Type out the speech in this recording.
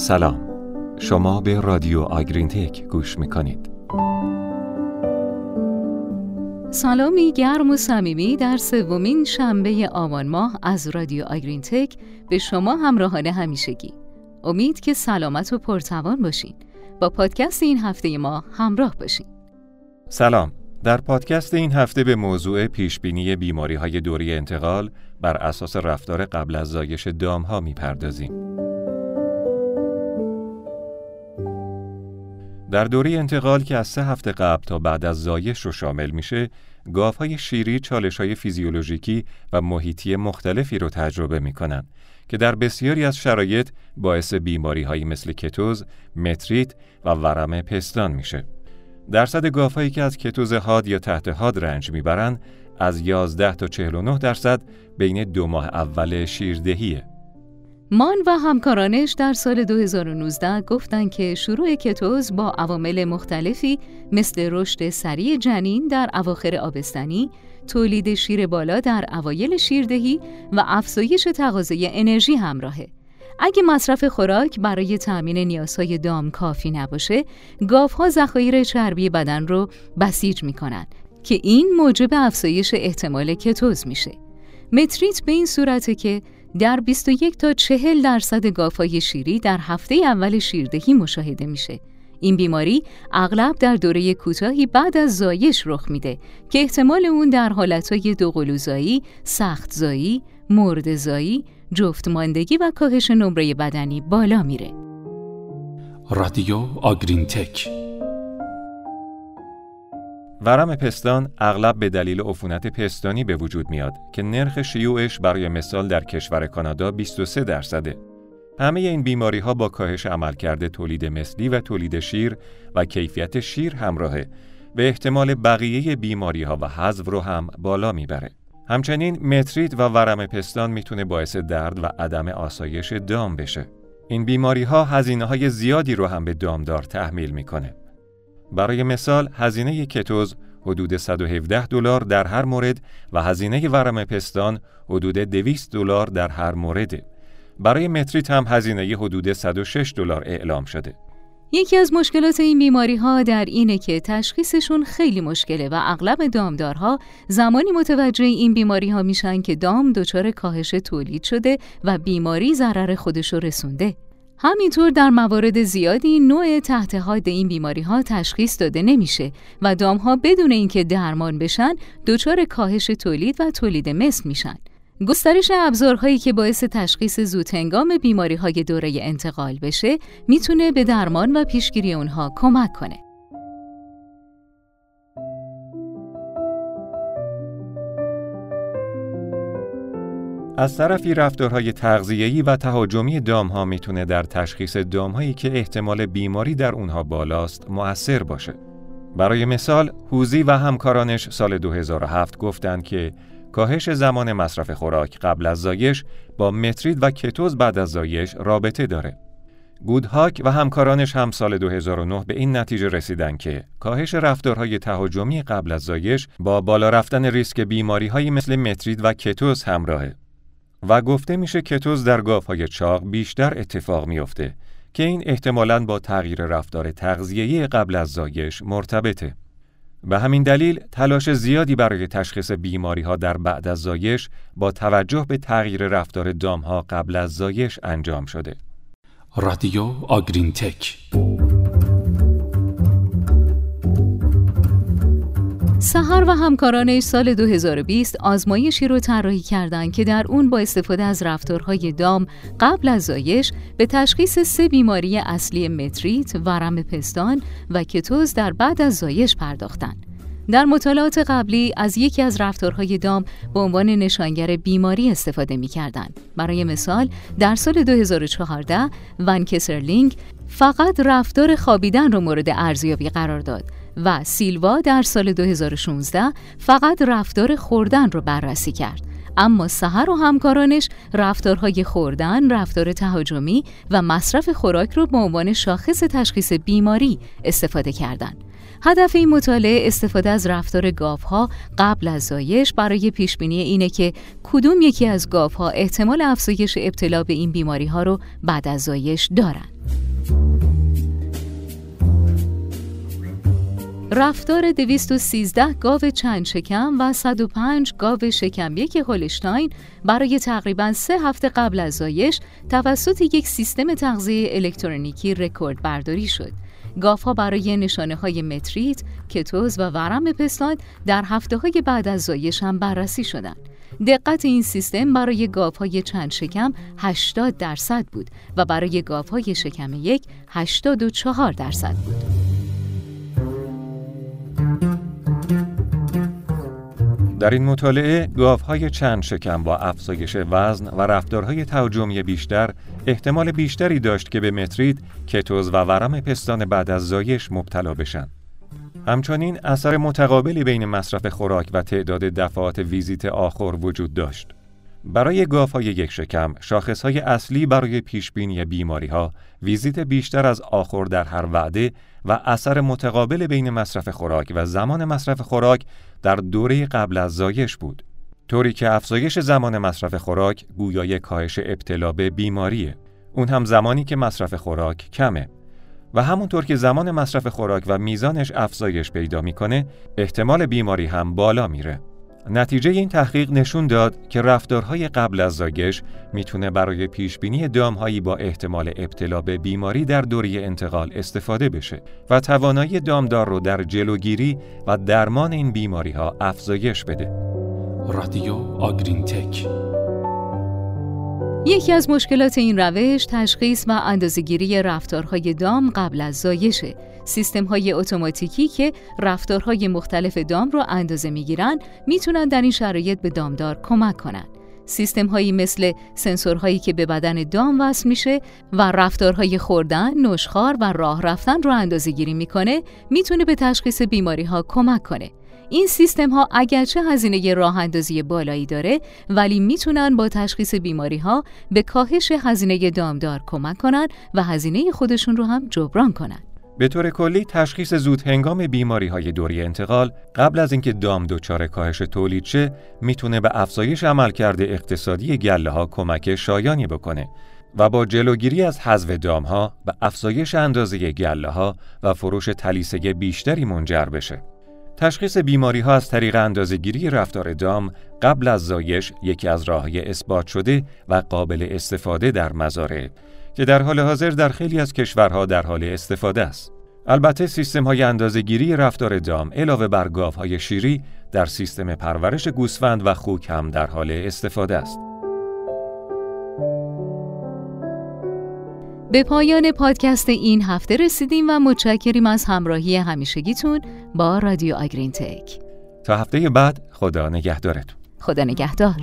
سلام. شما به رادیو آگرین تک گوش می‌کنید. سلامی گرم و صمیمی در سومین شنبه آبان ماه از رادیو آگرین تک به شما همراهانه همیشگی. امید که سلامت و پرتوان باشین. با پادکست این هفته ما همراه باشین. سلام. در پادکست این هفته به موضوع پیشبینی بیماری های دوری انتقال بر اساس رفتار قبل از زایش دام ها می‌پردازیم. در دوره انتقال که از سه هفته قبل تا بعد از زایش رو شامل میشه، های شیری چالش های فیزیولوژیکی و محیطی مختلفی رو تجربه می‌کنن که در بسیاری از شرایط باعث بیماری هایی مثل کتوز، متریت و ورم پستان میشه. درصد گافهایی که از کتوز حاد یا تحت حاد رنج می‌برند از 11 تا 49 درصد بین دو ماه اول شیردهیه. مان و همکارانش در سال 2019 گفتند که شروع کتوز با عوامل مختلفی مثل رشد سریع جنین در اواخر آبستنی، تولید شیر بالا در اوایل شیردهی و افزایش تقاضای انرژی همراهه. اگه مصرف خوراک برای تأمین نیازهای دام کافی نباشه، گاوها ذخایر چربی بدن رو بسیج می‌کنن که این موجب افزایش احتمال کتوز میشه. متریت به این صورته که در 21 تا 40 درصد گافای شیری در هفته اول شیردهی مشاهده میشه. این بیماری اغلب در دوره کوتاهی بعد از زایش رخ میده که احتمال اون در حالتهای دوقلوزایی، سختزایی، مردزایی، جفتماندگی و کاهش نمره بدنی بالا میره. رادیو آگرین تک ورم پستان اغلب به دلیل عفونت پستانی به وجود میاد که نرخ شیوعش برای مثال در کشور کانادا 23 درصده. همه این بیماری ها با کاهش عملکرد تولید مثلی و تولید شیر و کیفیت شیر همراهه و احتمال بقیه بیماری ها و حذف رو هم بالا می‌بره. همچنین متریت و ورم پستان می‌تونه باعث درد و عدم آسایش دام بشه. این بیماری ها هزینه های زیادی رو هم به دامدار تحمیل می‌کنه. برای مثال هزینه کتوز حدود 117 دلار در هر مورد و هزینه ورم پستان حدود 200 دلار در هر مورد. برای متریت هم هزینه حدود 106 دلار اعلام شده. یکی از مشکلات این بیماری ها در اینه که تشخیصشون خیلی مشکله و اغلب دامدارها زمانی متوجه این بیماری ها میشن که دام دچار کاهش تولید شده و بیماری ضرر خودشو رسونده. همینطور در موارد زیادی نوع تحت حاد این بیماری ها تشخیص داده نمیشه و دام ها بدون اینکه درمان بشن دچار کاهش تولید و تولید مثل میشن. گسترش ابزارهایی که باعث تشخیص زودهنگام بیماری های دوره انتقال بشه می‌تونه به درمان و پیشگیری اونها کمک کنه. از طرفی رفتارهای تغذیه‌ای و تهاجمی دامها می‌تونه در تشخیص دامهایی که احتمال بیماری در اونها بالاست مؤثر باشه. برای مثال، هوزی و همکارانش سال 2007 گفتند که کاهش زمان مصرف خوراک قبل از زایش با مترید و کتوز بعد از زایش رابطه داره. گودهاک و همکارانش هم سال 2009 به این نتیجه رسیدن که کاهش رفتارهای تهاجمی قبل از زایش با بالا رفتن ریسک بیماری مثل مترید و کتوز همراهه. و گفته میشه کتوز در های چاق بیشتر اتفاق میافته که این احتمالاً با تغییر رفتار تغذیه‌ای قبل از زایش مرتبطه. به همین دلیل تلاش زیادی برای تشخیص بیماری ها در بعد از زایش با توجه به تغییر رفتار دام ها قبل از زایش انجام شده. رادیو آگرین تک سهر و همکارانش سال 2020 آزمایشی رو طراحی کردند که در اون با استفاده از رفتارهای دام قبل از زایش به تشخیص سه بیماری اصلی متریت، ورم پستان و کتوز در بعد از زایش پرداختند. در مطالعات قبلی از یکی از رفتارهای دام به عنوان نشانگر بیماری استفاده می کردن. برای مثال در سال 2014 ون کسرلینگ فقط رفتار خوابیدن را مورد ارزیابی قرار داد و سیلوا در سال 2016 فقط رفتار خوردن رو بررسی کرد. اما سهر و همکارانش رفتارهای خوردن، رفتار تهاجمی و مصرف خوراک رو به عنوان شاخص تشخیص بیماری استفاده کردند. هدف این مطالعه استفاده از رفتار گاوها قبل از زایش برای پیش بینی اینه که کدوم یکی از گاوها احتمال افزایش ابتلا به این بیماری ها رو بعد از زایش دارن. رفتار 213 گاو چند شکم و 105 گاو شکم یک هولشتاین برای تقریبا سه هفته قبل از زایش توسط یک سیستم تغذیه الکترونیکی رکورد برداری شد. گاوها برای نشانه های متریت، کتوز و ورم پستان در هفته های بعد از زایش هم بررسی شدند. دقت این سیستم برای گاوهای چند شکم 80 درصد بود و برای گاوهای شکم یک 84 درصد بود. در این مطالعه گاوهای چند شکم با افزایش وزن و رفتارهای تهاجمی بیشتر احتمال بیشتری داشت که به مترید، کتوز و ورم پستان بعد از زایش مبتلا بشن. همچنین اثر متقابلی بین مصرف خوراک و تعداد دفعات ویزیت آخر وجود داشت. برای های یک شکم، های اصلی برای پیشبینی بیماری ها، ویزیت بیشتر از آخر در هر وعده و اثر متقابل بین مصرف خوراک و زمان مصرف خوراک در دوره قبل از زایش بود. طوری که افزایش زمان مصرف خوراک گویای کاهش ابتلا به بیماریه. اون هم زمانی که مصرف خوراک کمه. و همونطور که زمان مصرف خوراک و میزانش افزایش پیدا می‌کنه، احتمال بیماری هم بالا میره. نتیجه این تحقیق نشون داد که رفتارهای قبل از زایش می‌تونه برای پیشبینی دامهایی با احتمال ابتلا به بیماری در دوری انتقال استفاده بشه و توانایی دامدار رو در جلوگیری و درمان این بیماری ها افزایش بده. رادیو آگرین تک یکی از مشکلات این روش تشخیص و اندازهگیری رفتارهای دام قبل از زایشه. سیستم های اتوماتیکی که رفتارهای مختلف دام رو اندازه می‌گیرن می‌تونن در این شرایط به دامدار کمک کنن. سیستم هایی مثل سنسورهایی که به بدن دام وصل میشه و رفتارهای خوردن، نشخار و راه رفتن رو اندازه گیری می‌کنه می‌تونه به تشخیص بیماری ها کمک کنه. این سیستم ها اگرچه هزینه راه اندازی بالایی داره ولی می‌تونن با تشخیص بیماری ها به کاهش هزینه دامدار کمک کنن و هزینه خودشون رو هم جبران کنن. به طور کلی تشخیص زود هنگام بیماری های دوری انتقال قبل از اینکه دام دچار کاهش تولید شه می‌تونه به افزایش عملکرد اقتصادی گله ها کمک شایانی بکنه و با جلوگیری از حذف دام ها به افزایش اندازه گله ها و فروش تلیسه بیشتری منجر بشه. تشخیص بیماری ها از طریق اندازهگیری رفتار دام قبل از زایش یکی از راههای اثبات شده و قابل استفاده در مزارع که در حال حاضر در خیلی از کشورها در حال استفاده است. البته سیستم های اندازهگیری رفتار دام علاوه بر های شیری در سیستم پرورش گوسفند و خوک هم در حال استفاده است. به پایان پادکست این هفته رسیدیم و متشکریم از همراهی همیشگیتون با رادیو آگرین تک. تا هفته بعد خدا نگهدارتون. خدا نگهدار.